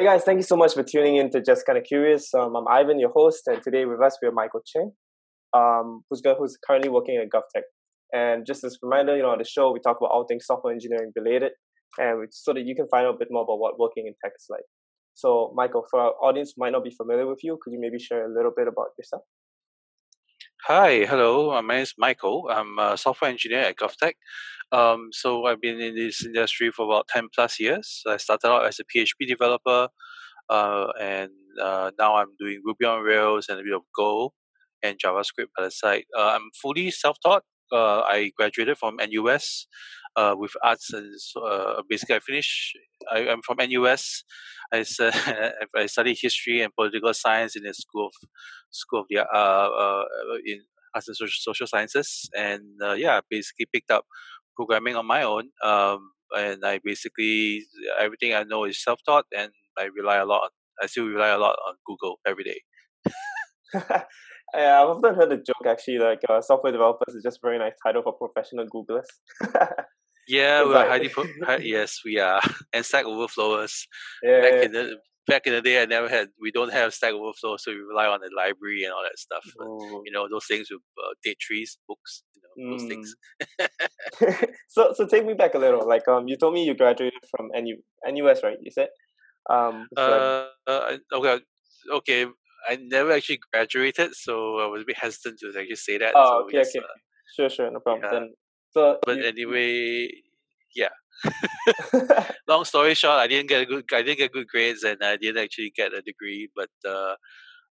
Hey guys, thank you so much for tuning in to Just Kind of Curious. Um, I'm Ivan, your host, and today with us we have Michael Cheng, um, who's who's currently working at GovTech. And just as a reminder, you know, on the show we talk about all things software engineering related, and so that you can find out a bit more about what working in tech is like. So, Michael, for our audience might not be familiar with you, could you maybe share a little bit about yourself? Hi, hello. My name is Michael. I'm a software engineer at GovTech. Um, so I've been in this industry for about 10 plus years. I started out as a PHP developer, uh, and uh, now I'm doing Ruby on Rails and a bit of Go and JavaScript by the side. Uh, I'm fully self-taught. Uh, I graduated from NUS uh, with arts and uh, basically I finished. I, am from NUS. I, I studied history and political science in the school of school of the uh, uh, in arts and social, social sciences, and uh, yeah, basically picked up programming on my own. Um, and I basically everything I know is self taught, and I rely a lot. On, I still rely a lot on Google every day. yeah, I've often heard the joke actually, like uh, software developers is just a very nice title for professional Googlers. Yeah, we're like, highly pro- yes, we are, and Stack Overflowers. Yeah, back in the back in the day, I never had. We don't have Stack Overflow, so we rely on the library and all that stuff. But, you know, those things with uh, date trees, books, you know, those mm. things. so, so take me back a little. Like, um, you told me you graduated from NU NUS, right? You said. Um. Uh, uh, okay. Okay. I never actually graduated, so I was a bit hesitant to actually say that. Oh, so okay, okay. Uh, sure, sure, no problem. Yeah. Then so, but you, anyway, yeah. Long story short, I didn't get a good. I didn't get good grades, and I didn't actually get a degree. But uh,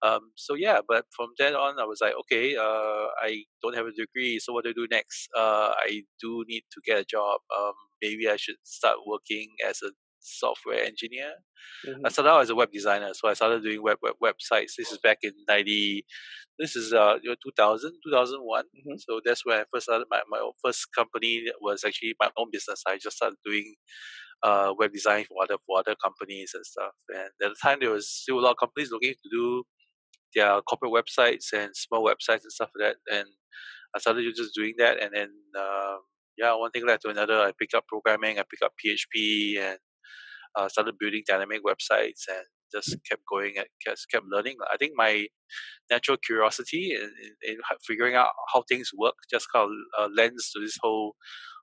um, so yeah. But from then on, I was like, okay, uh, I don't have a degree, so what do I do next? Uh, I do need to get a job. Um, maybe I should start working as a software engineer. Mm-hmm. I started out as a web designer, so I started doing web, web websites. This is back in ninety. This is uh 2000, 2001. Mm-hmm. So that's when I first started. My my first company was actually my own business. I just started doing uh web design for other for other companies and stuff. And at the time, there was still a lot of companies looking to do their corporate websites and small websites and stuff like that. And I started just doing that, and then. Um, yeah, one thing led to another. I picked up programming. I picked up PHP, and uh, started building dynamic websites and just kept going and just kept learning. I think my natural curiosity in, in, in figuring out how things work just kind of uh, lends to this whole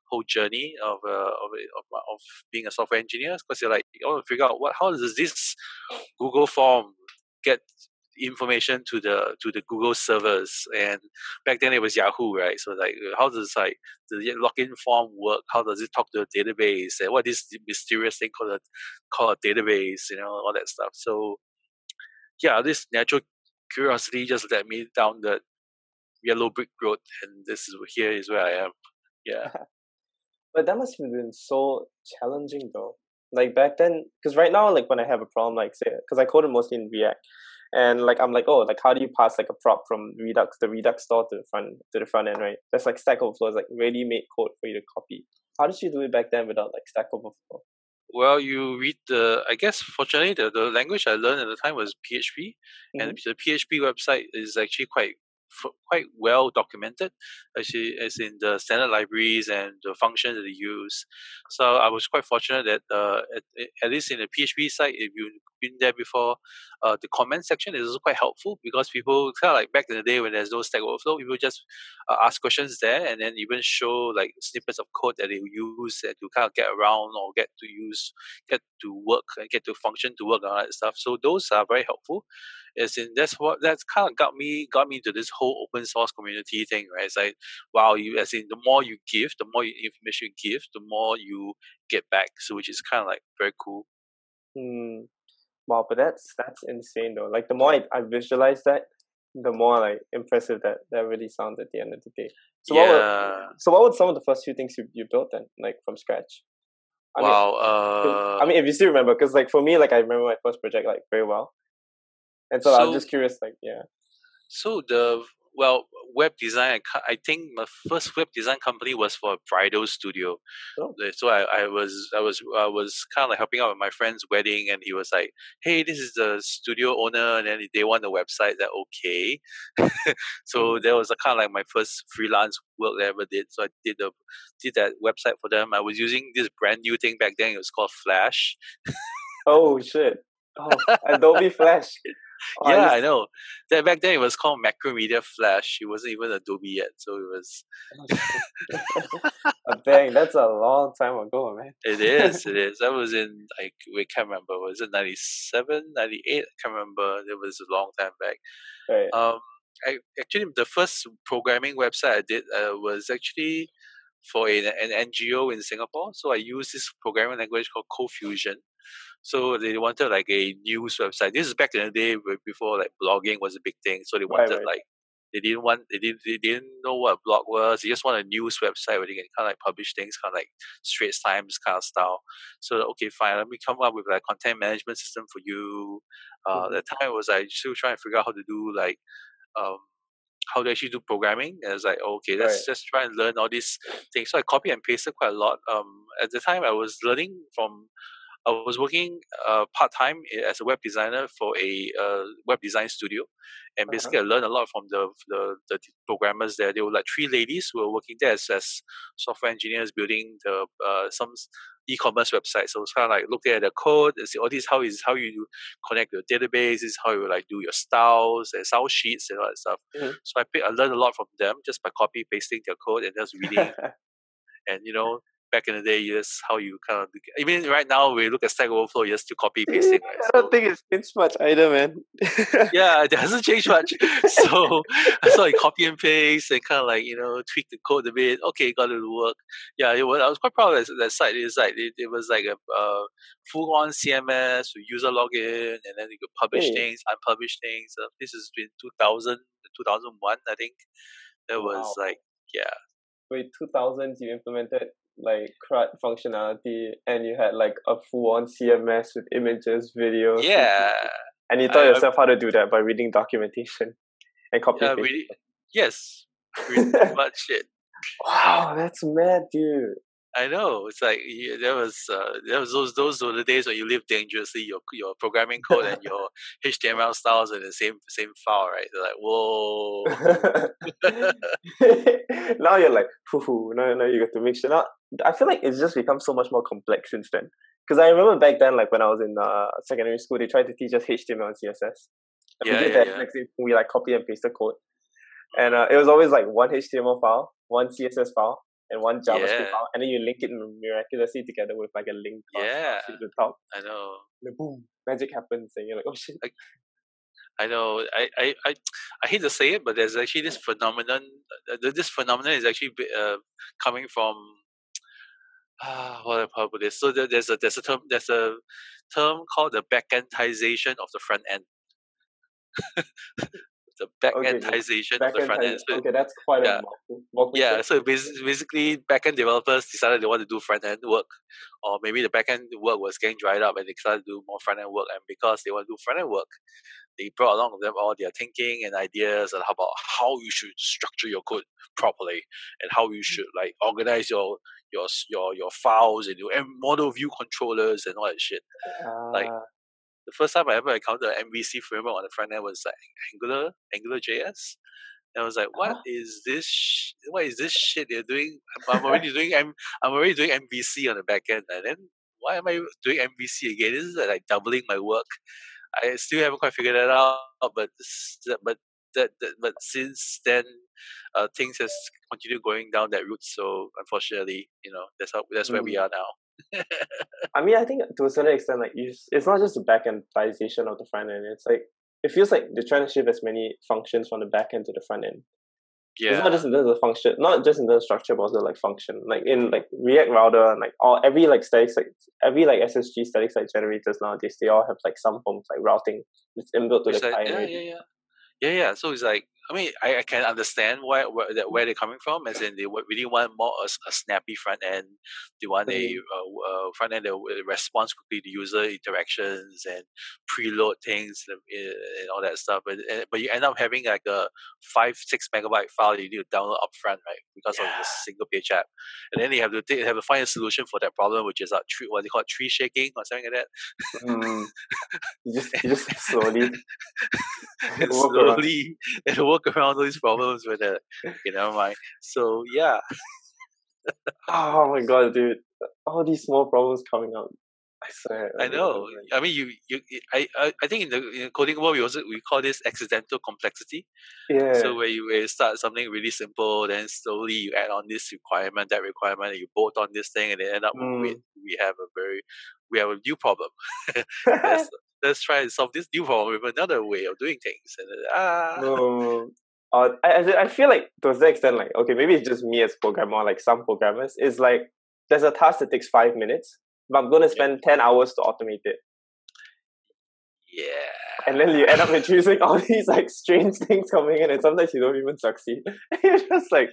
whole journey of uh, of, of, of being a software engineer because you're like you want to figure out what how does this Google form get information to the to the Google servers. And back then it was Yahoo, right? So like, uh, how does like the login form work? How does it talk to a database? And what is the mysterious thing called a called a database? You know, all that stuff. So yeah, this natural curiosity just led me down the yellow brick road, and this is here is where I am. Yeah. but that must have been so challenging though. Like back then, because right now, like when I have a problem, like say, because I coded mostly in React, and like i'm like oh like how do you pass like a prop from redux the redux store to the front to the front end right? That's like stack overflow is like ready made code for you to copy. How did you do it back then without like stack overflow? Well you read the i guess fortunately the, the language i learned at the time was php mm-hmm. and the php website is actually quite quite well documented, actually, as in the standard libraries and the functions that they use. So I was quite fortunate that uh, at, at least in the PHP side, if you've been there before, uh, the comment section is also quite helpful because people kind of like back in the day when there's no Stack Overflow, people just uh, ask questions there and then even show like snippets of code that they use that to kind of get around or get to use, get to work and get to function to work on that stuff. So those are very helpful as in that's what that's kind of got me got me into this whole open source community thing, right? It's like wow, you as in the more you give, the more information you give, the more you get back. So which is kind of like very cool. Hmm. Wow, but that's that's insane though. Like the more I, I visualize that, the more like impressive that that really sounds at the end of the day. So yeah. what were, so what were some of the first few things you, you built then, like from scratch? I wow. Mean, uh, I mean, if you still remember, because like for me, like I remember my first project like very well. And so, so I'm just curious, like, yeah. So the well, web design. I think my first web design company was for a bridal studio. Oh. So I, I was I was I was kind of like helping out with my friend's wedding, and he was like, "Hey, this is the studio owner, and then they want the website." That okay. so mm-hmm. that was a kind of like my first freelance work that I ever did. So I did the did that website for them. I was using this brand new thing back then. It was called Flash. oh shit! Oh, Adobe Flash. Oh, yeah, I, I, know. That back then it was called Macromedia Flash. It wasn't even Adobe yet, so it was. dang, that's a long time ago, man. it is. It is. That was in like we can't remember. Was it 97, 98? I can't remember. It was a long time back. Right. Um, I, actually, the first programming website I did uh, was actually for a, an NGO in Singapore. So I used this programming language called ColdFusion. So they wanted like a news website. This is back in the day before like blogging was a big thing. So they wanted right, right. like they didn't want they didn't they didn't know what a blog was. They just want a news website where they can kind of like publish things, kind of like Straits Times kind of style. So okay, fine. Let me come up with like content management system for you. Uh, mm-hmm. the time was like still trying to figure out how to do like um, how to actually do programming. And it's like, okay, let's right. just try and learn all these things. So I copy and pasted quite a lot. Um, at the time, I was learning from I was working uh, part time as a web designer for a uh, web design studio, and basically uh-huh. I learned a lot from the, the, the programmers there. There were like three ladies who were working there as, as software engineers building the uh, some e-commerce website. So it's kind of like looking at the code and see, oh, this how is how you connect your database. This is how you like do your styles and style sheets and all that stuff. Mm-hmm. So I pick, I learned a lot from them just by copy pasting their code and just reading. and you know back in the day, yes, how you kind of even right now we look at Stack Overflow, just to copy pasting. Right? I don't so, think it's changed much either, man. yeah, it hasn't changed much. so I so I copy and paste and kind of like you know tweak the code a bit. Okay, got it to work. Yeah, it was, I was quite proud of that, that site. It's like it, it was like a uh, full on CMS with user login, and then you could publish hey. things, unpublish things. Uh, this is in 2000, 2001, I think. That wow. was like yeah. Wait, 2000 you implemented like CRUD functionality and you had like a full on CMS with images, videos. Yeah. And you taught I, yourself how to do that by reading documentation and copying. Yeah, really, yes. Reading much shit. Wow, that's mad, dude. I know. It's like yeah, there was uh, there was those those were the days when you live dangerously. Your your programming code and your HTML styles in the same same file, right? They're like, whoa. now you're like, hoo No, now you got to mix it up. I feel like it's just become so much more complex since then. Because I remember back then, like when I was in uh, secondary school, they tried to teach us HTML and CSS. And yeah, we did yeah, that. Yeah. we like copy and paste the code, and uh, it was always like one HTML file, one CSS file, and one JavaScript yeah. file, and then you link it miraculously together with like a link yeah. to the top. I know. And boom, magic happens, and you're like, oh shit. I, I know. I, I, I, I hate to say it, but there's actually this phenomenon. Uh, this phenomenon is actually uh, coming from. Uh, what I put this? So there's a there's a term there's a term called the backendization of the front end. the backendization okay, of the front end. So, okay, that's quite yeah. a yeah. So basically, backend developers decided they want to do front end work, or maybe the backend work was getting dried up, and they started to do more front end work. And because they want to do front end work, they brought along with them all their thinking and ideas and how about how you should structure your code properly and how you should like organize your your your your files and your model view controllers and all that shit. Uh, like ah the first time I ever encountered an MVC framework on the front end was like Angular, Angular JS. And I was like, "What uh-huh. is this? Sh- what is this shit they're doing? I'm, I'm already doing M- I'm already doing MVC on the back end, and then why am I doing MVC again? This is like doubling my work. I still haven't quite figured that out, but but that, that but since then, uh, things has continued going down that route. So unfortunately, you know, that's how that's where we mm. are now. I mean, I think to a certain extent, like you, it's not just the back backendization of the front end. It's like it feels like they're trying to shift as many functions from the back end to the front end. Yeah. It's not just in terms of function, not just in terms of structure, but also like function. Like in like React Router and like all every like static like every like SSG static site generators nowadays, they all have like some form of like routing. It's inbuilt to it's the like, Yeah, yeah, yeah. Yeah, yeah. So it's like I mean, I, I can understand where where, where they're coming from, as in they really want more a, a snappy front end. They want mm-hmm. a, a, front end that responds quickly to user interactions and preload things and, and all that stuff. But but you end up having like a five six megabyte file you need to download upfront, right? Because yeah. of the single page app, and then you have to take, have to find a solution for that problem, which is a tree, what they call tree shaking or something like that. Mm. you just you just slowly slowly work around these problems with it. You know, my so yeah. oh my god, dude! All these small problems coming up. I know. I mean, you, you, I, I, I think in the, in the coding world, we also we call this accidental complexity. Yeah. So where you, where you start something really simple, then slowly you add on this requirement, that requirement, and you bolt on this thing, and then end up Mm. with we have a very we have a new problem. let's, let's try and solve this new problem with another way of doing things. And ah, No. Uh, I, I I feel like to the extent, like okay, maybe it's just me as programmer, like some programmers, is like there's a task that takes five minutes, but I'm gonna spend ten hours to automate it, yeah. And then you end up introducing all these like strange things coming in, and sometimes you don't even succeed. You're just like,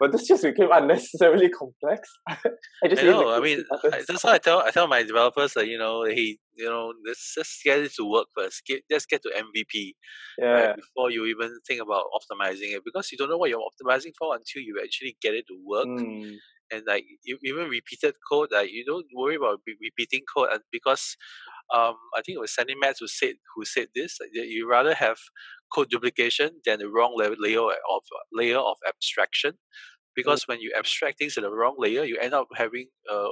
but this just became unnecessarily complex. I just I know. I mean. That's why I tell I tell my developers that you know, hey, you know, let's just get it to work first. Get let's get to MVP yeah, right, before you even think about optimizing it because you don't know what you're optimizing for until you actually get it to work. Mm, And like you, even repeated code, like you don't worry about re- repeating code and because um, I think it was Sandi Metz who said who said this. You rather have code duplication than the wrong layer of layer of abstraction because when you abstract things in the wrong layer, you end up having uh,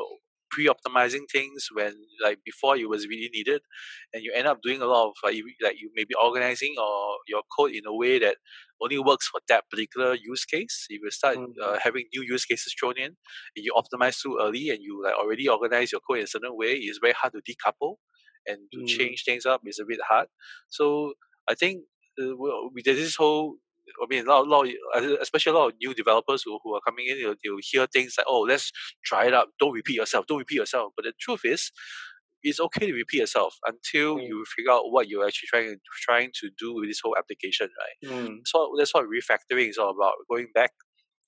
pre-optimizing things when like before it was really needed, and you end up doing a lot of like you, like you may be organizing or your code in a way that only works for that particular use case. If you start Mhm. uh, having new use cases thrown in, and you optimize too early, and you like already organize your code in a certain way, it's very hard to decouple and to Mm. change things up is a bit hard. So I think uh, there's this whole I mean, a lot, lot, of- especially a lot of new developers who, who are coming in, you'll, they'll hear things like, "Oh, let's try it out. Don't repeat yourself. Don't repeat yourself." But the truth is, it's okay to repeat yourself until Mm. you figure out what you're actually trying trying to do with this whole application, right? mm, So that's what refactoring is all about: going back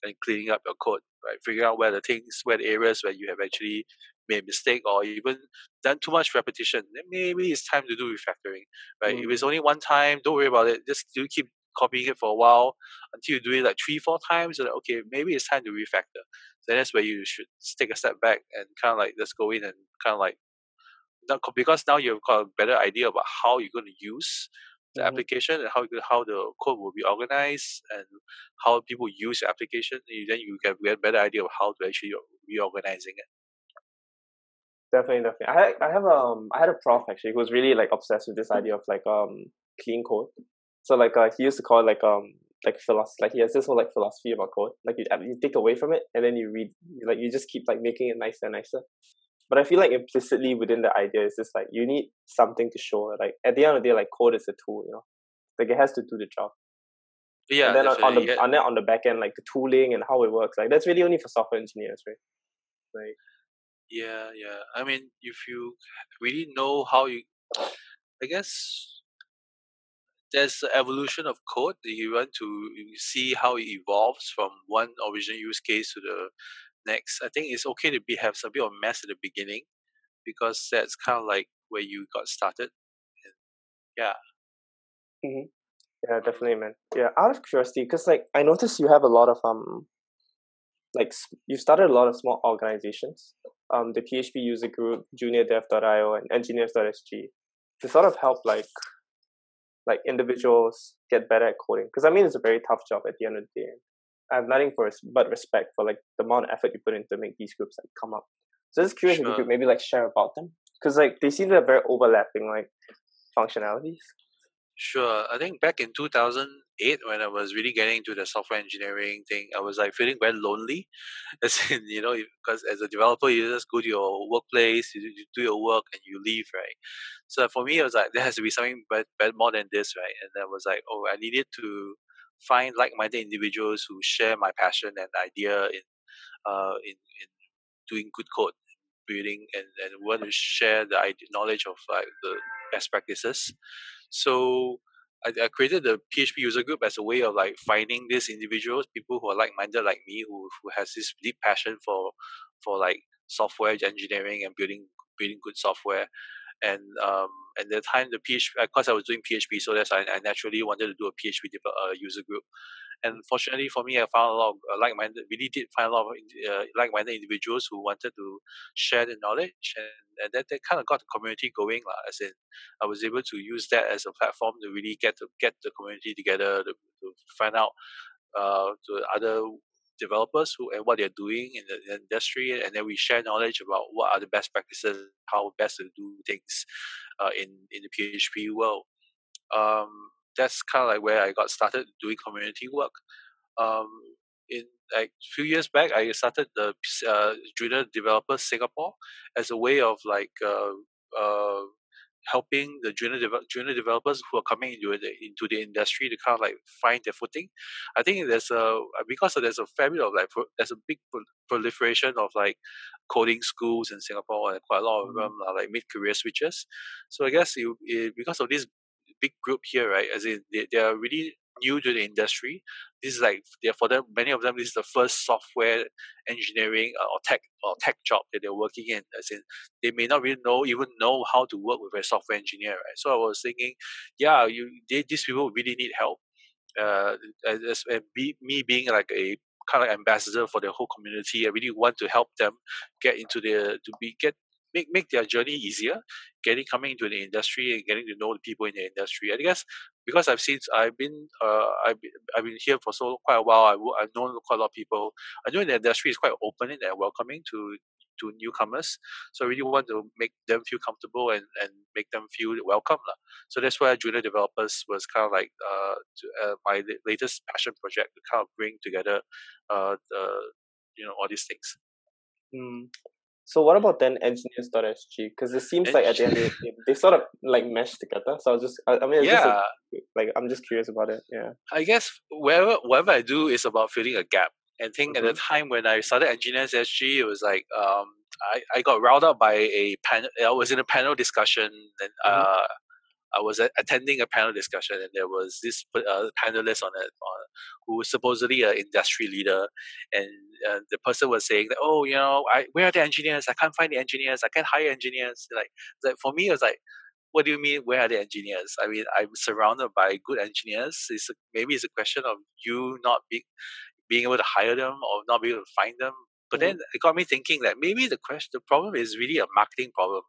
and cleaning up your code, right? Figuring out where the things, where the areas where you have actually made a mistake or even done too much repetition. Then maybe it's time to do refactoring, right? If it's only one time, don't worry about it. Just do keep copying it for a while until you do it like three, four times. And okay, maybe it's time to refactor. So that's where you should take a step back and kind of like let's go in and kind of like not because now you've got a better idea about how you're going to use the Mhm. application and how you, how the code will be organized and how people use the application. you- Then you get a better idea of how to actually reorganizing it. Definitely, definitely. I I have um I had a prof actually who was really like obsessed with this idea of like um clean code. So like uh, he used to call it like um like philosophy like he has this whole like philosophy about code. Like you you take away from it and then you read like you just keep like making it nicer and nicer. But I feel like implicitly within the idea is just like you need something to show. Like at the end of the day, like code is a tool, you know. Like it has to do the job. Yeah, and then on, on the yeah. and then on the back end, like the tooling and how it works, like that's really only for software engineers, right? Like Yeah, yeah. I mean, if you really know how you, I guess there's the evolution of code. You want to see how it evolves from one original use case to the next. I think it's okay to be have some bit of mess at the beginning because that's kind of like where you got started. Yeah, Yeah, definitely, man. Yeah, out of curiosity, because like I noticed you have a lot of um, like you started a lot of small organizations, um, the PHP user group, JuniorDev.io, and Engineers.sg, to sort of help like like individuals get better at coding. Because I mean, it's a very tough job at the end of the day. I have nothing for but respect for like the amount of effort you put in to make these groups like come up. So just curious if you could maybe like share about them, because like they seem to have very overlapping like functionalities. Sure. I think back in 2008, when I was really getting into the software engineering thing, I was like feeling very lonely. As in, you know, because as a developer, you just go to your workplace, you, do your work, and you leave, right? So for me, it was like there has to be something but, but more than this, right? And I was like, oh, I needed to find like-minded individuals who share my passion and idea in, uh, in in doing good code, building, and and want to share the knowledge of like the best practices. So I, I created the PHP user group as a way of like finding these individuals, people who are like-minded like me, who who has this deep passion for for like software engineering and building building good software. And um and the time the PHP, course, I was doing PHP, so that's I, I naturally wanted to do a PHP uh, user group. And fortunately for me, I found a lot of uh, like-minded, really did find a lot of uh, like-minded individuals who wanted to share the knowledge, and, and that, that kind of got the community going, lah. As in, I was able to use that as a platform to really get to get the community together to, to find out uh, to other developers who and what they're doing in the, industry, and then we share knowledge about what are the best practices, how best to do things uh, in in the PHP world. Um, that's kind of like where I got started doing community work. Um, in like a few years back, I started the uh, Junior Developers Singapore as a way of like uh, uh, helping the junior de- junior developers who are coming into the into the industry to kind of like find their footing. I think there's a because there's a fair bit of like pro- there's a big pro- proliferation of like coding schools in Singapore and quite a lot of mm-hmm. them are like mid career switches. So I guess you, it, because of this big group here, right? As in they, they are really new to the industry. This is like they for them, many of them, this is the first software engineering uh, or tech or tech job that they're working in. As in, they may not really know even know how to work with a software engineer, right? So I was thinking, yeah, you they, these people really need help. Uh, as, and be, me being like a kind of ambassador for the whole community. I really want to help them get into the to be get make make their journey easier, getting coming into the industry and getting to know the people in the industry. I guess because I've seen I've been uh I've been, I've been here for so quite a while. I, I've known quite a lot of people. I know the industry is quite open and welcoming to to newcomers. So I really want to make them feel comfortable and, and make them feel welcome. La. So that's why Junior Developers was kind of like uh, to, uh, my latest passion project to kind of bring together uh, the you know all these things. Mm. So what about then engineers.sg? Because it seems like at the end they, they sort of like mesh together. So I was just I, I mean yeah. A, like I'm just curious about it. Yeah. I guess wherever whatever I do is about filling a gap. And think mm-hmm. at the mm-hmm. time when I started Engineers SG, it was like um, I, I got riled up by a panel. I was in a panel discussion, and mm-hmm. uh, I was attending a panel discussion, and there was this uh, panelist on it who was supposedly an industry leader, and uh, the person was saying that, oh, you know, I, where are the engineers? I can't find the engineers. I can't hire engineers. Like, like for me, it was like, what do you mean? Where are the engineers? I mean, I'm surrounded by good engineers. It's a, maybe it's a question of you not being being able to hire them or not being able to find them. But mm-hmm. then it got me thinking that maybe the question, the problem is really a marketing problem.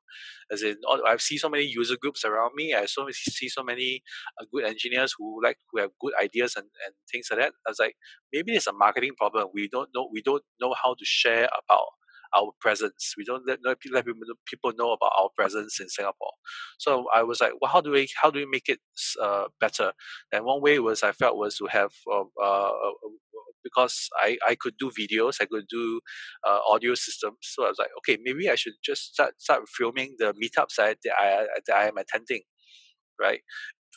As in, I see so many user groups around me. I so see so many uh, good engineers who like who have good ideas and, and things like that. I was like, maybe it's a marketing problem. We don't know. We don't know how to share about our presence. We don't let, let people know about our presence in Singapore. So I was like, well, how do we how do we make it uh, better? And one way was I felt was to have um, uh, uh, because I, I could do videos, I could do uh, audio systems. So I was like, okay, maybe I should just start start filming the meetups that I that I am attending, right?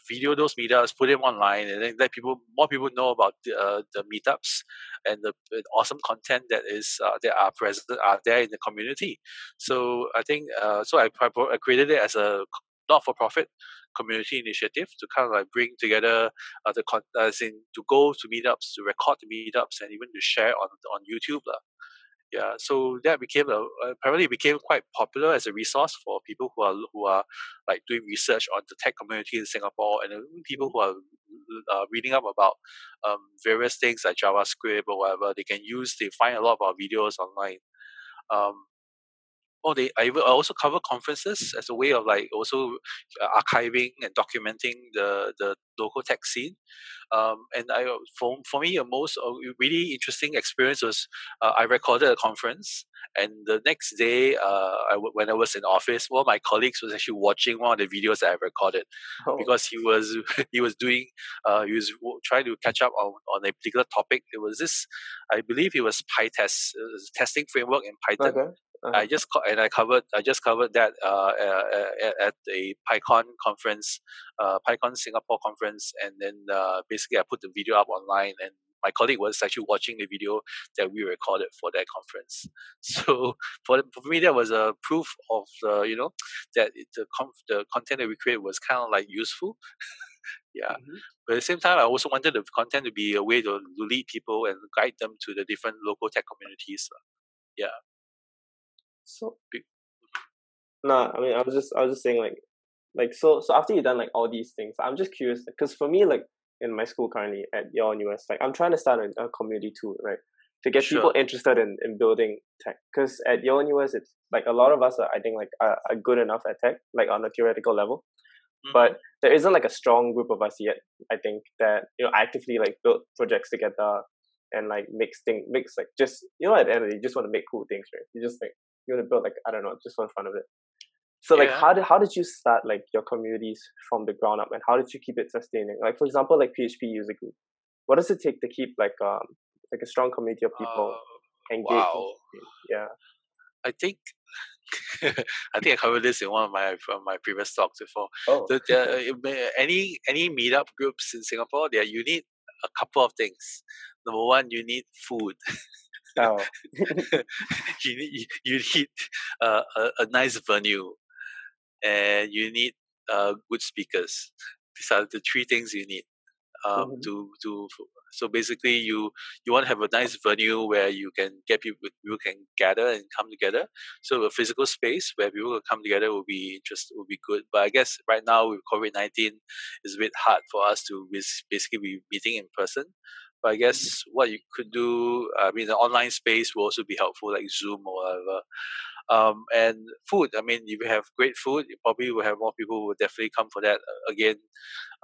Video those meetups, put them online, and then let people more people know about the, uh, the meetups and the, the, awesome content that is uh, that are present are there in the community. So I think uh, so I, I created it as a not for profit community initiative to kind of like bring together uh, the con- as in to go to meetups, to record the meetups, and even to share on on YouTube. La. Yeah, so that became a apparently became quite popular as a resource for people who are who are like doing research on the tech community in Singapore, and people who are uh, reading up about um, various things like JavaScript or whatever. They can use. They find a lot of our videos online. Um, oh, they I also cover conferences as a way of like also uh, archiving and documenting the the local tech scene. Um, and I for for me, a most uh, really interesting experience was uh, I recorded a conference, and the next day, uh, I, when I was in office, one of my colleagues was actually watching one of the videos that I recorded oh. because he was he was doing uh, he was trying to catch up on, on a particular topic. It was this, I believe, it was PyTest, it was testing framework in Python. Okay. Uh-huh. I just co- and I covered I just covered that uh, at, at the PyCon conference, uh, PyCon Singapore conference, and then uh, basically I put the video up online, and my colleague was actually watching the video that we recorded for that conference. So for, for me, that was a proof of the you know that the conf- the content that we created was kind of like useful. yeah. Mm-hmm. But at the same time, I also wanted the content to be a way to, to lead people and guide them to the different local tech communities. Yeah. So nah, I mean, I was just, I was just saying, like, like so, so after you've done like all these things, I'm just curious because for me, like in my school currently at Yale-NUS, like I'm trying to start a, a community too, right? To get sure. people interested in, in building tech, because at Yale US, it's like a lot of us are, I think, like are, are good enough at tech, like on a theoretical level, mm-hmm. but there isn't like a strong group of us yet. I think that you know actively like build projects together, and like mix thing mix like just you know at the end of the day, you just want to make cool things, right? You just like you want to build like I don't know, just for fun of it. So like how did how did you start like your communities from the ground up and how did you keep it sustaining? Like for example, like PHP user group. What does it take to keep like um like a strong community of people Uh, engaged? wow. Yeah. I think I think I covered this in one of my my previous talks before. Oh. The, the, any any meetup groups in Singapore, there you need a couple of things. Number one, you need food. oh. you need you need uh, a a nice venue, and you need uh, good speakers. These are the three things you need um, Mhm. to to. So basically, you you want to have a nice venue where you can get people people can gather and come together. So a physical space where people will come together will be just will be good. But I guess right now with COVID nineteen, it's a bit hard for us to basically be meeting in person. But I guess what you could do, I mean, the online space will also be helpful, like Zoom or whatever. Um, and food, I mean, if you have great food, you probably will have more people who will definitely come for that. Uh, Again,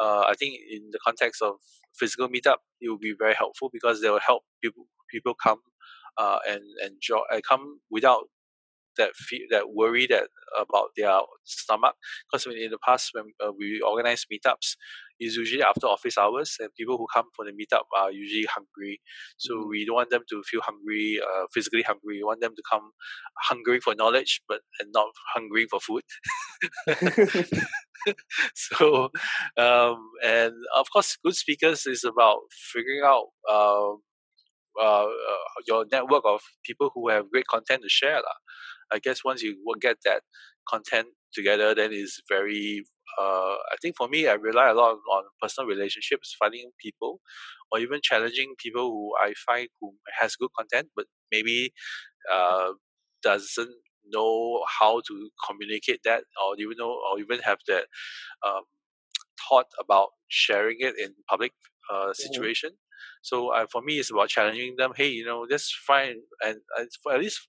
uh, I think in the context of physical meetup, it will be very helpful because they will help people people come uh, and enjoy and come without that fe- that worry that about their stomach. Because in the past, when uh, we organize meetups, it's usually after office hours, and people who come for the meetup are usually hungry. So Mhm. we don't want them to feel hungry, uh, physically hungry. We want them to come hungry for knowledge, but and not hungry for food. so um, and of course good speakers is about figuring out um, uh, uh, your network of people who have great content to share lah. i guess once you will get that content together then it's very uh, i think for me i rely a lot on, on personal relationships finding people or even challenging people who i find who has good content but maybe uh, doesn't know how to communicate that or even know or even have that um, thought about sharing it in public uh, situation. So uh, for me, it's about challenging them. Hey, you know, that's fine. And, and for at least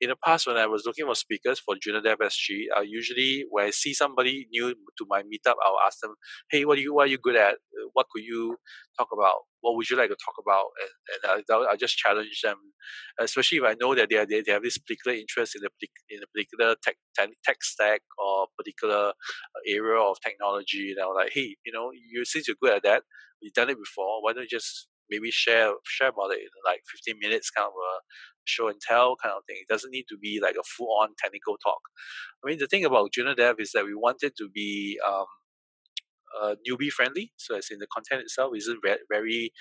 in the past, when I was looking for speakers for Junior Dev SG, uh, usually when I see somebody new to my meetup, I'll ask them, "Hey, what are you what are you good at? Uh, What could you talk about? What would you like to talk about?" And and I, I just challenge them, especially if I know that they are, they, they have this particular interest in a in a particular tech tech, stack or particular uh, area of technology. And I'm like, hey, you know, you since you're good at that, you've done it before. Why don't you just maybe share share about it in like 15 minutes, kind of a show and tell kind of thing. It doesn't need to be like a full on technical talk. I mean, the thing about Junior Dev is that we want it to be um, uh, newbie friendly. So as in the content itself isn't very, very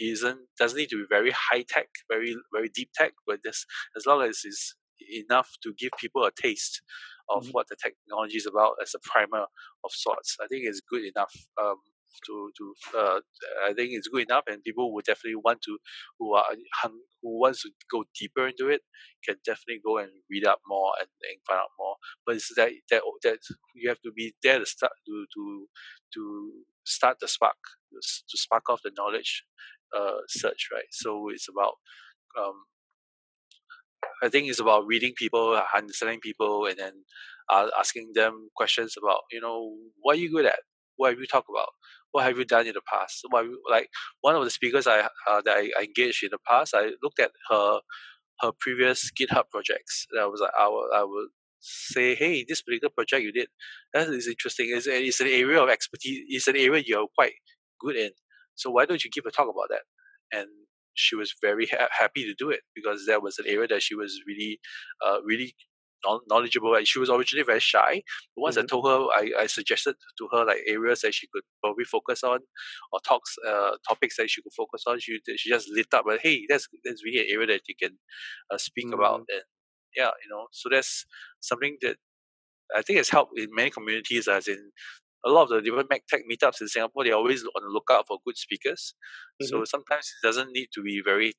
isn't doesn't need to be very high tech, very very deep tech, but just as long as it's enough to give people a taste of Mhm. what the technology is about as a primer of sorts. I think it's good enough um, to to uh, I think it's good enough, and people will definitely want to who are who wants to go deeper into it can definitely go and read up more and, and find out more. But it's that that that you have to be there to start to to to start the spark to to spark off the knowledge uh, search, right? So it's about um, I think it's about reading people, understanding people, and then uh, asking them questions about, you know, what are you good at? What have you talked about? What have you done in the past? Like one of the speakers I uh, that I, I engaged in the past, I looked at her her previous GitHub projects. And I was like, I will, I will say, hey, this particular project you did, that is interesting. It's, it's an area of expertise. It's an area you're quite good in. So why don't you give a talk about that? And she was very ha- happy to do it because that was an area that she was really, uh, really knowledgeable. And she was originally very shy. But once I Mhm. told her, I, I suggested to her like areas that she could probably focus on, or talks, uh, topics that she could focus on. She she just lit up. But hey, that's that's really an area that you can uh, speak about. And yeah, you know, so that's something that I think has helped in many communities. As in a lot of the different Mac Tech meetups in Singapore, they're always on the lookout for good speakers. So sometimes it doesn't need to be very,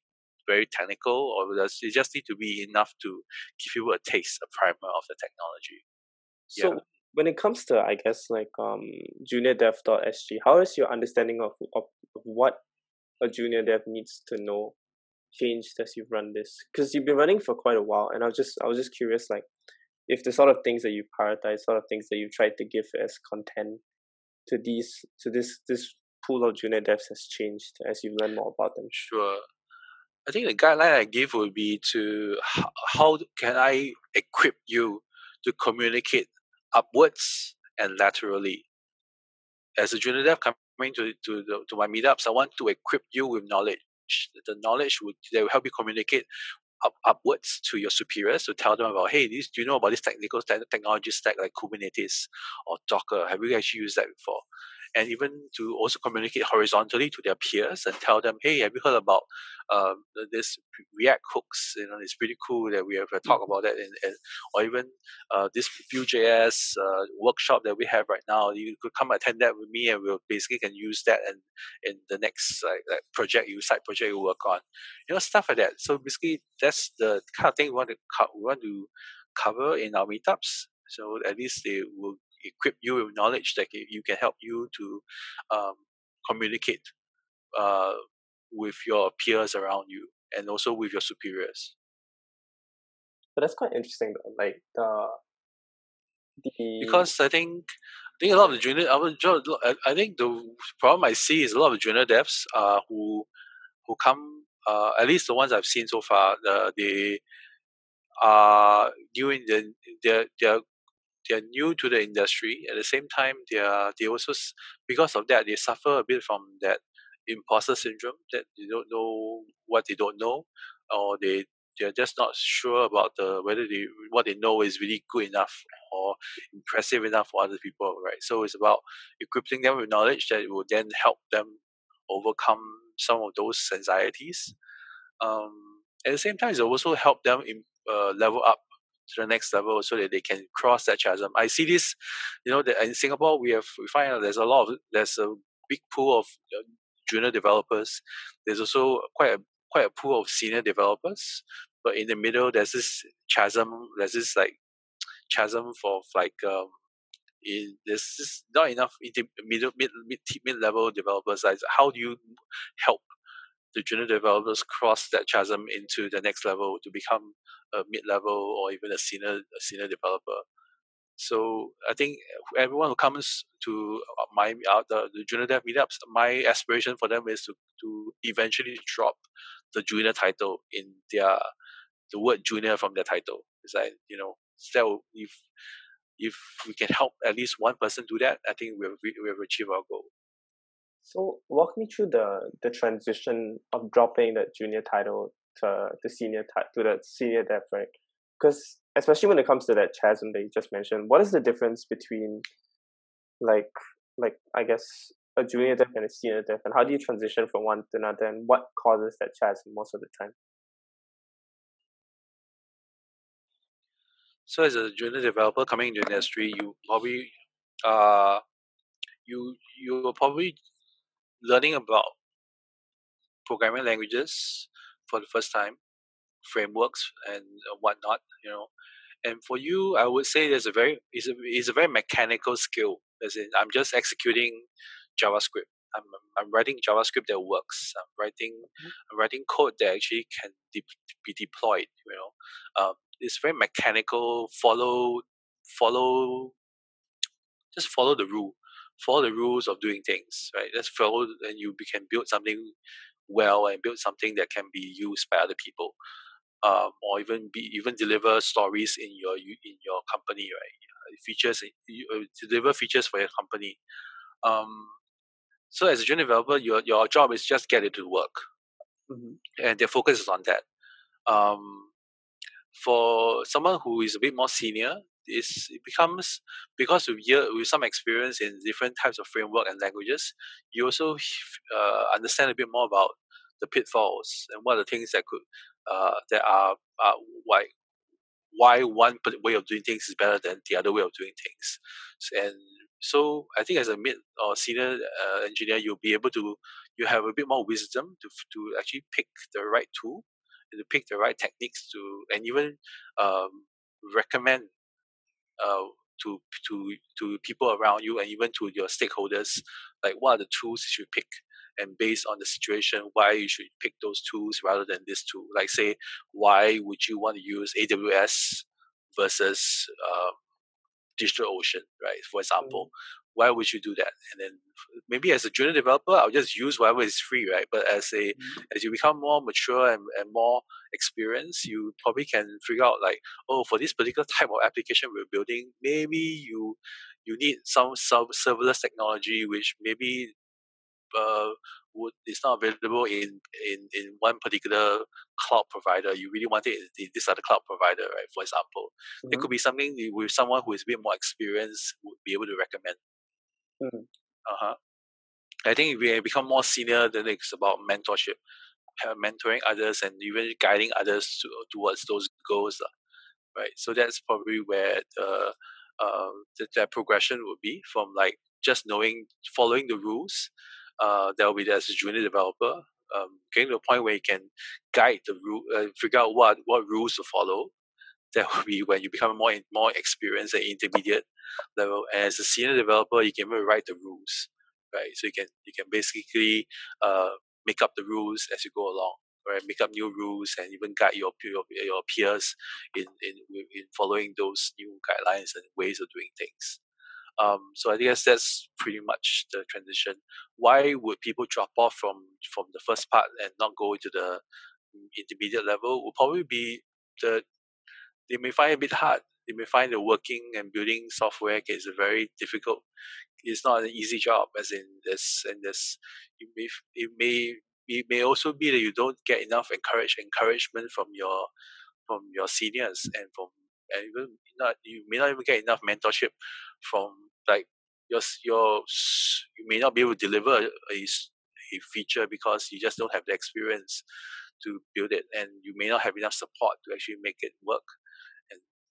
very technical, or does it just need to be enough to give you a taste, a primer of the technology. So Yeah. when it comes to I guess like um juniordev.sg, how is your understanding of, of of what a junior dev needs to know changed as you've run this? Because you've been running for quite a while, and I was just I was just curious like if the sort of things that you prioritize, sort of things that you've tried to give as content to these to this this pool of junior devs has changed as you've learned more about them. Sure. I think the guideline I give would be to how, can I equip you to communicate upwards and laterally. As a junior dev coming to to the, to my meetups, I want to equip you with knowledge. The knowledge would they will help you communicate up, upwards to your superiors to tell them about, hey, this, do you know about this technical technology stack like Kubernetes or Docker? Have you actually used that before? And even to also communicate horizontally to their peers and tell them, hey, have you heard about um, this React hooks? You know, it's pretty cool that we have a talk mm-hmm. about that, and, or even uh, this Vue.js uh, workshop that we have right now. You could come attend that with me, and we'll basically can use that and in the next like, like project you side project you work on, you know, stuff like that. So basically, that's the kind of thing we want to co- we want to cover in our meetups. So at least they will equip you with knowledge that you can help you to um, communicate uh, with your peers around you and also with your superiors. But that's quite interesting, though. Like the the because I think I think a lot of the junior I think the problem I see is a lot of junior devs uh, who who come uh, at least the ones I've seen so far they are doing the they're they're they're new to the industry. At the same time, they are they also because of that they suffer a bit from that imposter syndrome that they don't know what they don't know, or they they're just not sure about the whether they what they know is really good enough or impressive enough for other people, right? So it's about equipping them with knowledge that will then help them overcome some of those anxieties. Um, at the same time, it also help them in, uh, level up to the next level so that they can cross that chasm. I see this, you know, that in Singapore we have we find out there's a lot of there's a big pool of uh, junior developers. There's also quite a quite a pool of senior developers, but in the middle there's this chasm. There's this like chasm for like um, in, there's just not enough middle mid mid mid level developers. Like how do you help the junior developers cross that chasm into the next level to become a mid-level or even a senior a senior developer. So I think everyone who comes to my uh, the, the junior dev meetups, my aspiration for them is to, to eventually drop the junior title in their the word junior from their title. It's like you know, so if if we can help at least one person do that, I think we've we've achieved our goal. So walk me through the the transition of dropping the junior title to the senior type to the senior dev, right? Because especially when it comes to that chasm that you just mentioned, what is the difference between like like I guess a junior dev and a senior dev, and how do you transition from one to another, and what causes that chasm most of the time? So as a junior developer coming into industry, you probably uh you you are probably learning about programming languages for the first time, frameworks and whatnot, you know. And for you, I would say there's a very it's a it's a very mechanical skill. As in, I'm just executing JavaScript. I'm I'm writing JavaScript that works. I'm writing mm-hmm. I'm writing code that actually can de- be deployed. You know, um, it's very mechanical. Follow follow just follow the rule follow the rules of doing things right just follow and you can build something well and build something that can be used by other people, um, or even be even deliver stories in your in your company, right? Features you, uh, deliver features for your company. Um, so as a junior developer, your your job is just get it to work, mm-hmm. and their focus is on that. Um, for someone who is a bit more senior, is it becomes because with year with some experience in different types of framework and languages, you also uh, understand a bit more about the pitfalls and what are the things that could uh, that are, are why why one way of doing things is better than the other way of doing things. And so I think as a mid or senior uh, engineer you'll be able to you have a bit more wisdom to to actually pick the right tool and to pick the right techniques to and even um, recommend uh, to to to people around you and even to your stakeholders like what are the tools you should pick? And based on the situation why you should pick those tools rather than this tool? Like say why would you want to use aws versus uh, DigitalOcean right? For example mm. Why would you do that? And then maybe as a junior developer, I'll just use whatever is free, right? But as a mm-hmm. as you become more mature and, and more experienced, you probably can figure out like, oh, for this particular type of application we're building, maybe you you need some serverless technology, which maybe uh, would is not available in, in in one particular cloud provider. You really want it in this other cloud provider, right? For example, mm-hmm. it could be something with someone who is a bit more experienced would be able to recommend. Mm. Uh huh. I think we become more senior, then it's about mentorship, uh, mentoring others, and even guiding others to, towards those goals, right? So that's probably where the, uh, the, that progression would be from like just knowing, following the rules. Uh, that will be as a junior developer, um, getting to a point where you can guide the rule, uh, figure out what what rules to follow, that will be when you become more more experienced and intermediate level. As a senior developer, you can even write the rules, right? So you can you can basically uh, make up the rules as you go along, right? Make up new rules and even guide your your, your peers in, in in following those new guidelines and ways of doing things. Um, so I guess that's pretty much the transition. Why would people drop off from from the first part and not go into the intermediate level? Will probably be the they may find it a bit hard. They may find the working and building software is very difficult. It's not an easy job. As in this and this, you may it may it may also be that you don't get enough encourage encouragement from your from your seniors and from and even not you may not even get enough mentorship from like your your you may not be able to deliver a, a feature because you just don't have the experience to build it and you may not have enough support to actually make it work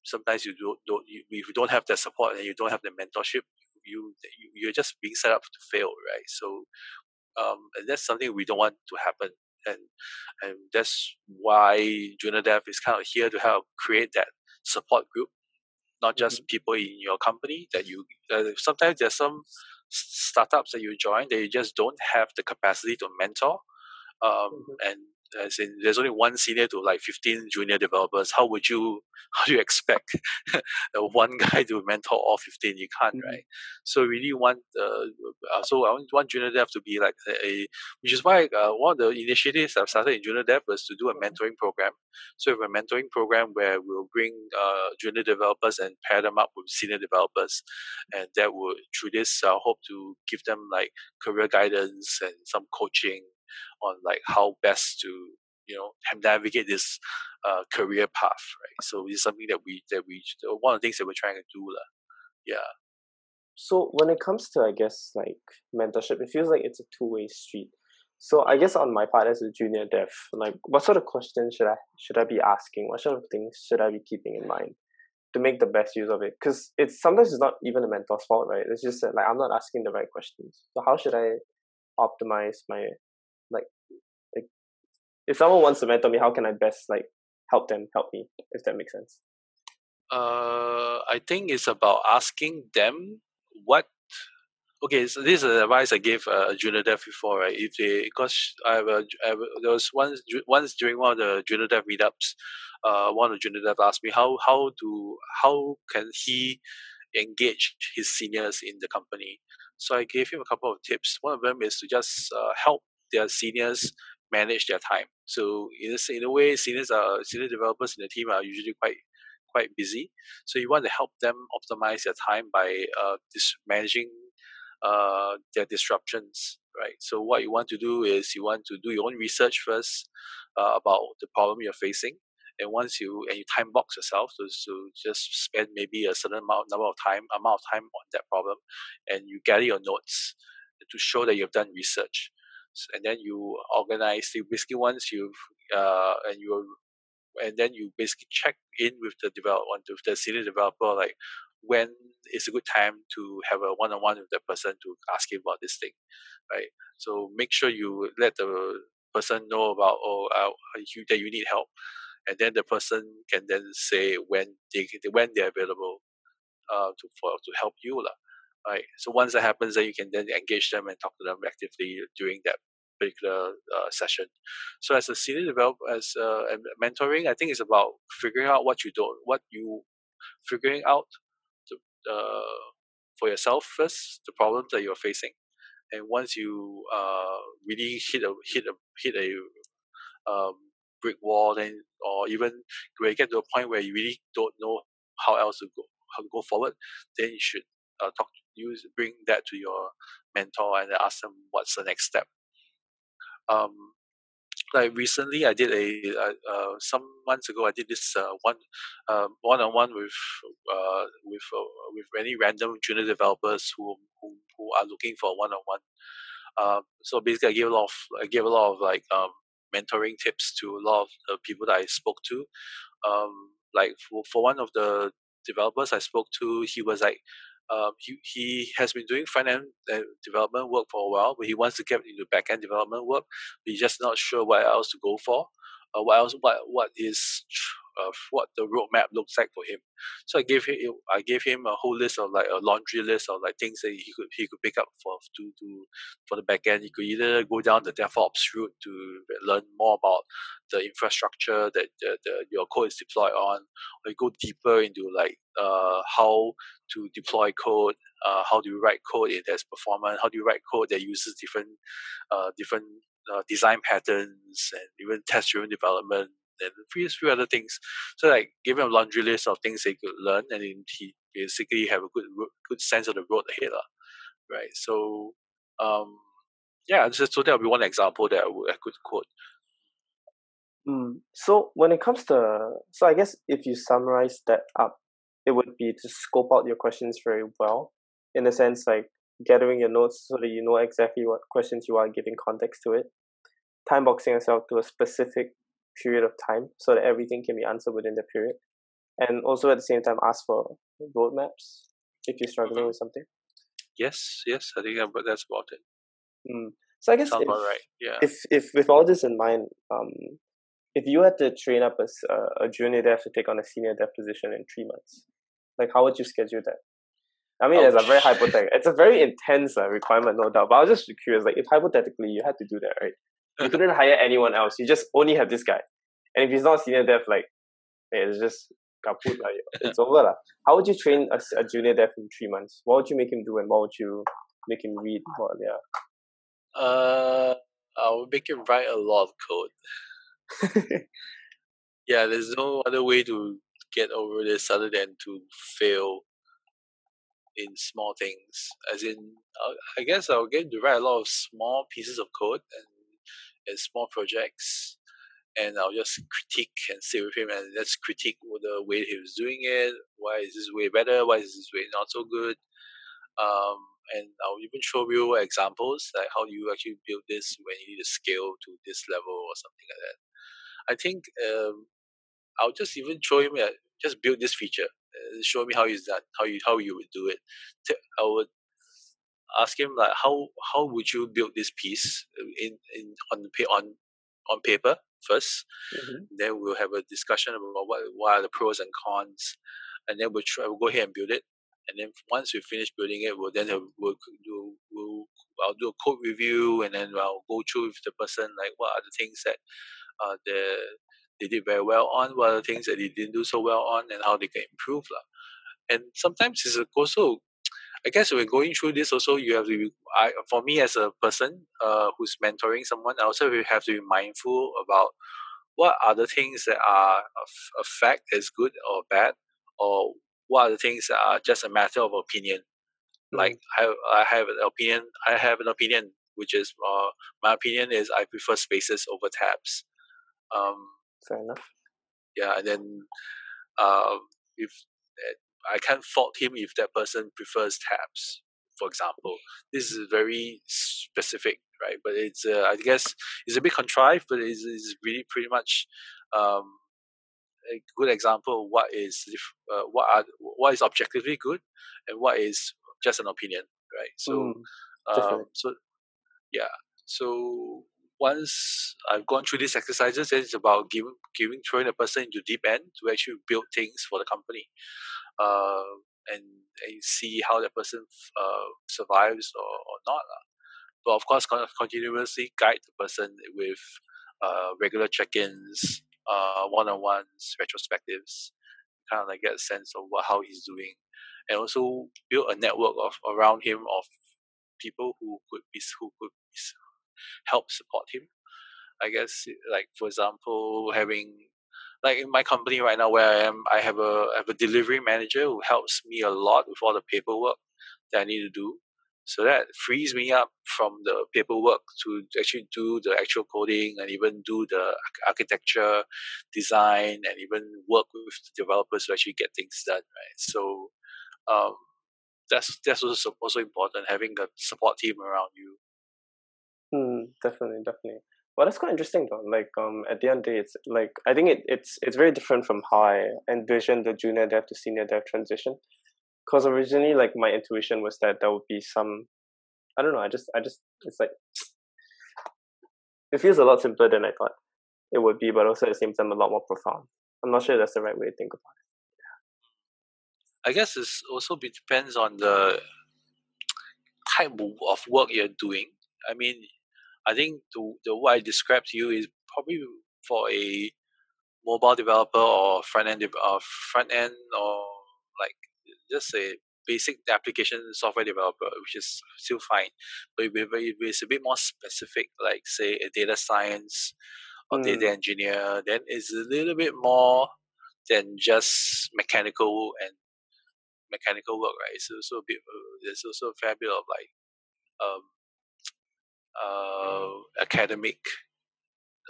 sometimes you don't, don't you, if you don't have that support and you don't have the mentorship, you, you you're just being set up to fail, right? So, um, and that's something we don't want to happen, and and that's why Junior Dev is kind of here to help create that support group, not just mm-hmm. people in your company that you. Uh, sometimes there's some startups that you join that you just don't have the capacity to mentor, um, mm-hmm. and as in there's only one senior to like 15 junior developers. How would you how do you expect one guy to mentor all 15 you can't mm-hmm. right? So really want uh, so i want, want junior dev to be like a, a which is why uh, one of the initiatives i've started in junior dev was to do a mentoring program. So we have a mentoring program where we'll bring uh, junior developers and pair them up with senior developers. And that would through this i hope to give them like career guidance and some coaching on like how best to you know navigate this uh, career path, right? So it's something that we that we one of the things that we're trying to do, lah. Yeah. So when it comes to I guess like mentorship, it feels like it's a two way street. So I guess on my part as a junior dev, like what sort of questions should I should I be asking? What sort of things should I be keeping in mind to make the best use of it? Because it's sometimes it's not even a mentor's fault, right? It's just that like I'm not asking the right questions. So how should I optimize my if someone wants to mentor me, how can I best like help them help me? If that makes sense. Uh, I think it's about asking them what. Okay, so this is the advice I gave uh, junior dev before, right? If they, because I have, a, I have a, there was once once during one of the junior dev meetups, uh, one of junior dev asked me how how do how can he engage his seniors in the company. So I gave him a couple of tips. One of them is to just uh, help their seniors manage their time. So in a, in a way, seniors are senior developers in the team are usually quite quite busy. So you want to help them optimize their time by uh, dis- managing uh, their disruptions, right? So what you want to do is you want to do your own research first uh, about the problem you're facing, and once you and you time box yourself to, to just spend maybe a certain amount number of time amount of time on that problem, and you gather your notes to show that you've done research and then you organize the basically once you've uh, and you and then you basically check in with the developer with the senior developer like when is a good time to have a one-on-one with that person to ask him about this thing right? So make sure you let the person know about oh uh, you, that you need help and then the person can then say when they when they're available uh, to for to help you lah right? So once that happens, then you can then engage them and talk to them actively during that particular uh, session. So as a senior developer, as uh, mentoring, I think it's about figuring out what you don't, what you, figuring out the, uh, for yourself first the problems that you're facing, and once you uh, really hit a hit a hit a um, brick wall, then or even when you get to a point where you really don't know how else to go how to go forward, then you should uh, talk use bring that to your mentor and ask them what's the next step. Um, like recently, I did a uh, uh, some months ago. I did this uh, one one on one with uh, with uh, with any random junior developers who who, who are looking for one on one. So basically, I gave a lot of I gave a lot of like um, mentoring tips to a lot of the people that I spoke to. Um, like for, for one of the developers I spoke to, he was like, um, he, he has been doing end uh, development work for a while, but he wants to get into back end development work. He's just not sure what else to go for. Uh, what else? What what is of what the roadmap looks like for him. So I gave him I gave him a whole list of like a laundry list of like things that he could he could pick up for to to for the backend. He could either go down the DevOps route to learn more about the infrastructure that the, the your code is deployed on, or you go deeper into like uh, how to deploy code, uh, how do you write code that's performant, how do you write code that uses different uh, different uh, design patterns and even test driven development and a few, other things. So like give him a laundry list of things they could learn, and then he basically have a good good sense of the road ahead, lah. right? So um, yeah, so, so that would be one example that I, would, I could quote. Mm. So when it comes to so I guess if you summarize that up, it would be to scope out your questions very well, in a sense like gathering your notes so that you know exactly what questions you are giving context to it, time boxing yourself to a specific period of time so that everything can be answered within the period. And also at the same time ask for roadmaps if you're struggling mm-hmm. with something. Yes, yes, I think that's about it. Mm. So I guess Sounds if, right. Yeah. If if with all this in mind, um, if you had to train up a, a junior dev to take on a senior dev position in three months, like how would you schedule that? I mean, Ouch. it's a very hypothetical. It's a very intense uh, requirement, no doubt. But I was just curious, like, if hypothetically you had to do that, right? You couldn't hire anyone else. You just only have this guy. And if he's not senior dev, like, it's just kaput. Like, it's over. La. How would you train a, a, junior dev in three months? What would you make him do and what would you make him read? What, yeah. Uh, I would make him write a lot of code. yeah, there's no other way to get over this other than to fail in small things. As in, uh, I guess I'll get to write a lot of small pieces of code and, and small projects, and I'll just critique and sit with him and let's critique the way he was doing it. Why is this way better? Why is this way not so good? Um, and I'll even show you examples like how you actually build this when you need to scale to this level or something like that. I think um, I'll just even show him that just build this feature uh, show me how you that how you how you would do it. I would ask him like how how would you build this piece in in on on on paper 1st mm-hmm. Then we'll have a discussion about what what are the pros and cons, and then we'll try we'll go ahead and build it. And then once we finish building it, we'll then have, we'll do we'll I'll do a code review, and then I'll go through with the person like what are the things that uh, the they did very well on, what are the things that they didn't do so well on, and how they can improve. La. And sometimes it's also, I guess we're going through this also, you have to, be, I, for me as a person uh, who's mentoring someone, I also have to be mindful about what are the things that are a fact is good or bad, or what are the things that are just a matter of opinion. Mm. Like I, I have an opinion. I have an opinion, which is uh, my opinion is I prefer spaces over tabs. Um, Fair enough. Yeah, and then um, if I can't fault him if that person prefers tabs, for example. This is very specific, right? But it's uh, I guess it's a bit contrived, but it's, it's really pretty much um, a good example of what is uh, what are what is objectively good and what is just an opinion, right? So, mm, um, so yeah, so once I've gone through these exercises, then it's about giving, giving throwing a person into deep end to actually build things for the company, uh, and, and see how that person uh, survives or, or not. But of course, continuously guide the person with uh, regular check-ins, uh, one-on-ones, retrospectives, kind of like get a sense of what how he's doing, and also build a network of around him of people who could be who could help support him. I guess like for example having like in my company right now where I am, I have a I have a delivery manager who helps me a lot with all the paperwork that I need to do. So that frees me up from the paperwork to actually do the actual coding and even do the architecture, design, and even work with the developers to actually get things done. Right. So um, that's that's also also important having a support team around you. Mm, definitely, definitely. Well, that's quite interesting though. Like, um, at the end of the day, it's like I think it, it's it's very different from how I envisioned the junior dev to senior dev transition. Because originally, like my intuition was that there would be some, I don't know. I just, I just, it's like it feels a lot simpler than I thought it would be, but also at the same time a lot more profound. I'm not sure that's the right way to think about it. I guess it also depends on the type of work you're doing. I mean, I think the, the what I described to you is probably for a mobile developer or front end or front end or like just a basic application software developer, which is still fine. But if it's a bit more specific, like say a data science or mm. data engineer, then it's a little bit more than just mechanical and mechanical work, right? It's also a bit. Uh, there's also a fair bit of like um, uh, academic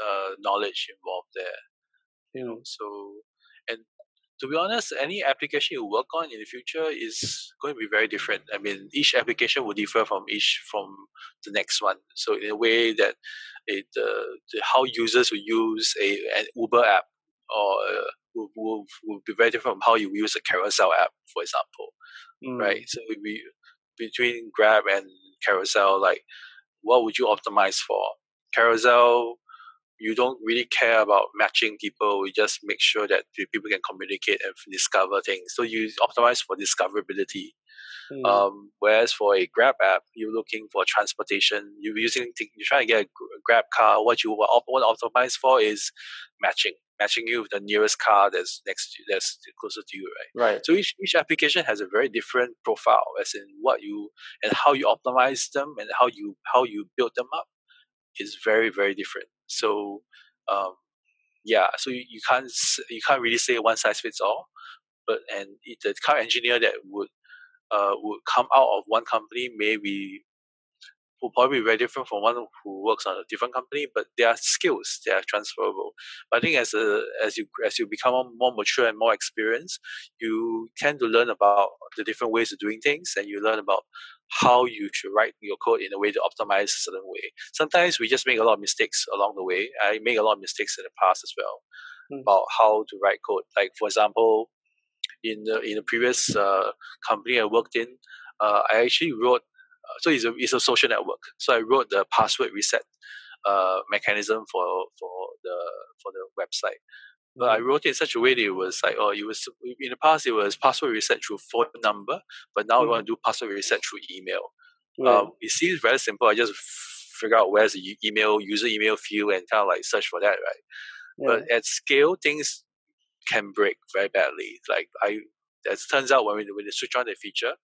uh, knowledge involved there. You know, so and to be honest, any application you work on in the future is going to be very different. I mean, each application will differ from each from the next one. So in a way that it uh, the, how users will use a an Uber app or uh, will, will, will be very different from how you use a Carousell app, for example, mm. right? So we between Grab and Carousell, like what would you optimize for? Carousell, you don't really care about matching people. You just make sure that people can communicate and discover things. So you optimize for discoverability. Mm. Um, whereas for a Grab app, you're looking for transportation. You're using, you're trying to get a Grab car. What you want to optimize for is matching, matching you with the nearest car that's next, to, that's closer to you, right? Right. So each each application has a very different profile, as in what you and how you optimize them and how you how you build them up is very very different. So um, yeah, so you, you can't you can't really say one size fits all. But and the car engineer that would uh, would come out of one company may be will probably be very different from one who works on a different company, but there are skills that are transferable. But I think as a as you as you become more mature and more experienced, you tend to learn about the different ways of doing things, and you learn about how you should write your code in a way to optimize a certain way. Sometimes we just make a lot of mistakes along the way. I make a lot of mistakes in the past as well mm. about how to write code. Like for example, in the in the previous uh, company I worked in, uh, I actually wrote. So it's a it's a social network. So I wrote the password reset uh, mechanism for for the for the website. But I mm-hmm. wrote it in such a way that it was like, oh, it was in the past it was password reset through phone number, but now mm. we want to do password reset through email. Um, it seems very simple. I just figure out where's the email user email field and kind of like search for that, right? Yeah. But at scale, things can break very badly. Like I, as turns out, when we when they switch on the feature,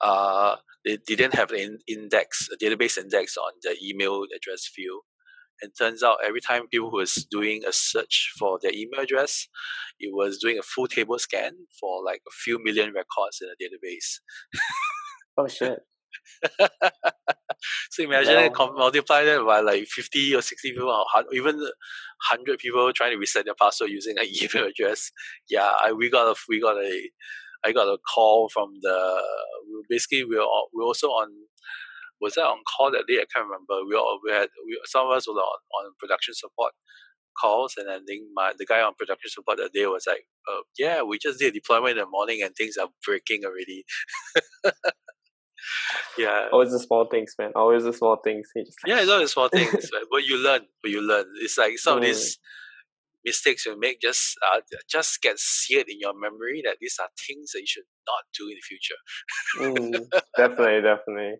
uh, they didn't have an index, a database index on the email address field. And turns out every time people was doing a search for their email address, it was doing a full table scan for like a few million records in a database. oh shit. so imagine wow. multiply that by like 50 or 60 people or even 100 people trying to reset their password using an email address. Yeah, I, we got a we got a I got a call from the basically we were we were also on was that on call that day I can't remember. We all we had we, some of us were on, on production support calls, and I think my the guy on production support that day was like, uh, "Yeah, we just did deployment in the morning, and things are breaking already." yeah. Always the small things, man. Always the small things. Yeah, it's all the small things, but you learn. But you learn. It's like some mm. of these mistakes you make just uh, just get seared in your memory that these are things that you should not do in the future. mm, definitely, definitely.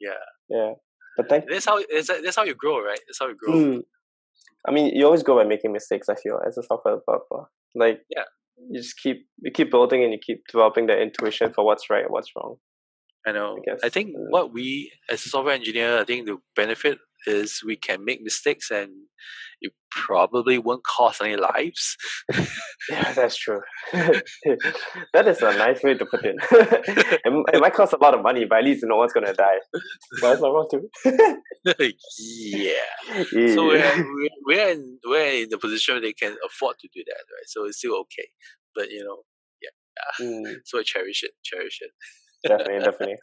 Yeah. Yeah. But thank that's how that's how you grow, right? That's how you grow. Mm. I mean, you always grow by making mistakes. I feel as a software developer. Like yeah, you just keep you keep building and you keep developing the intuition for what's right and what's wrong. I know. I guess. I think what we as a software engineer, I think the benefit is we can make mistakes and it probably won't cost any lives. Yeah, that's true. that is a nice way to put it. it. It might cost a lot of money, but at least no one's gonna die. That's not wrong too. yeah. So we're, we're we're in we're in the position where they can afford to do that, right? So it's still okay. But you know, Mm, so I cherish it, cherish it. definitely, definitely.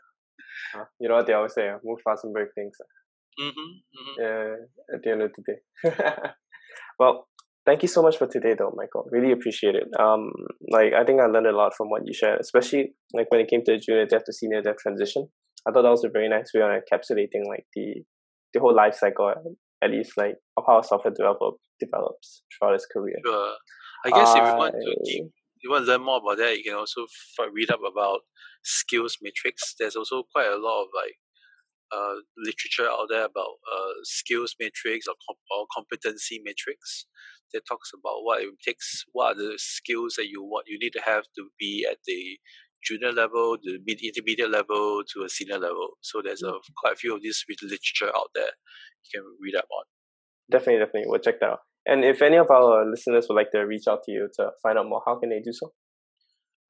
Uh, you know what they always say: move fast and break things. Mm-hmm, mm-hmm. Yeah, at the end of the day. well, thank you so much for today, though, Michael. Really appreciate it. Um, like I think I learned a lot from what you shared, especially like when it came to the junior dev to senior dev transition. I thought that was a very nice way of encapsulating like the the whole life cycle, at least like of how a software developer develops throughout his career. Sure. I guess if you want to you want to learn more about that, you can also f- read up about skills matrix. There's also quite a lot of like uh, literature out there about uh, skills matrix or, com- or competency matrix that talks about what it takes, what are the skills that you want you need to have to be at the junior level, the mid intermediate level to a senior level. So there's a quite a few of this with literature out there you can read up on. Definitely, definitely, we'll check that out. And if any of our listeners would like to reach out to you to find out more, how can they do so?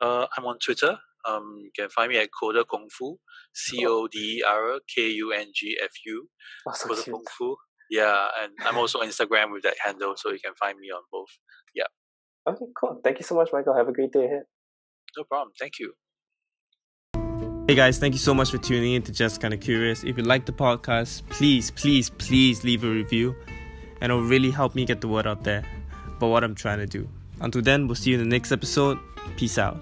Uh, I'm on Twitter. Um, you can find me at Coder Kung Fu, C O D E R K U N G F U, so Coder. Kung Fu. Yeah, and I'm also on Instagram with that handle, so you can find me on both. Yeah. Okay, cool. Thank you so much, Michael. Have a great day ahead. No problem. Thank you. Hey guys, thank you so much for tuning in to Just Kinda Curious. If you like the podcast, please, please, please leave a review and it'll really help me get the word out there about what I'm trying to do. Until then, we'll see you in the next episode. Peace out.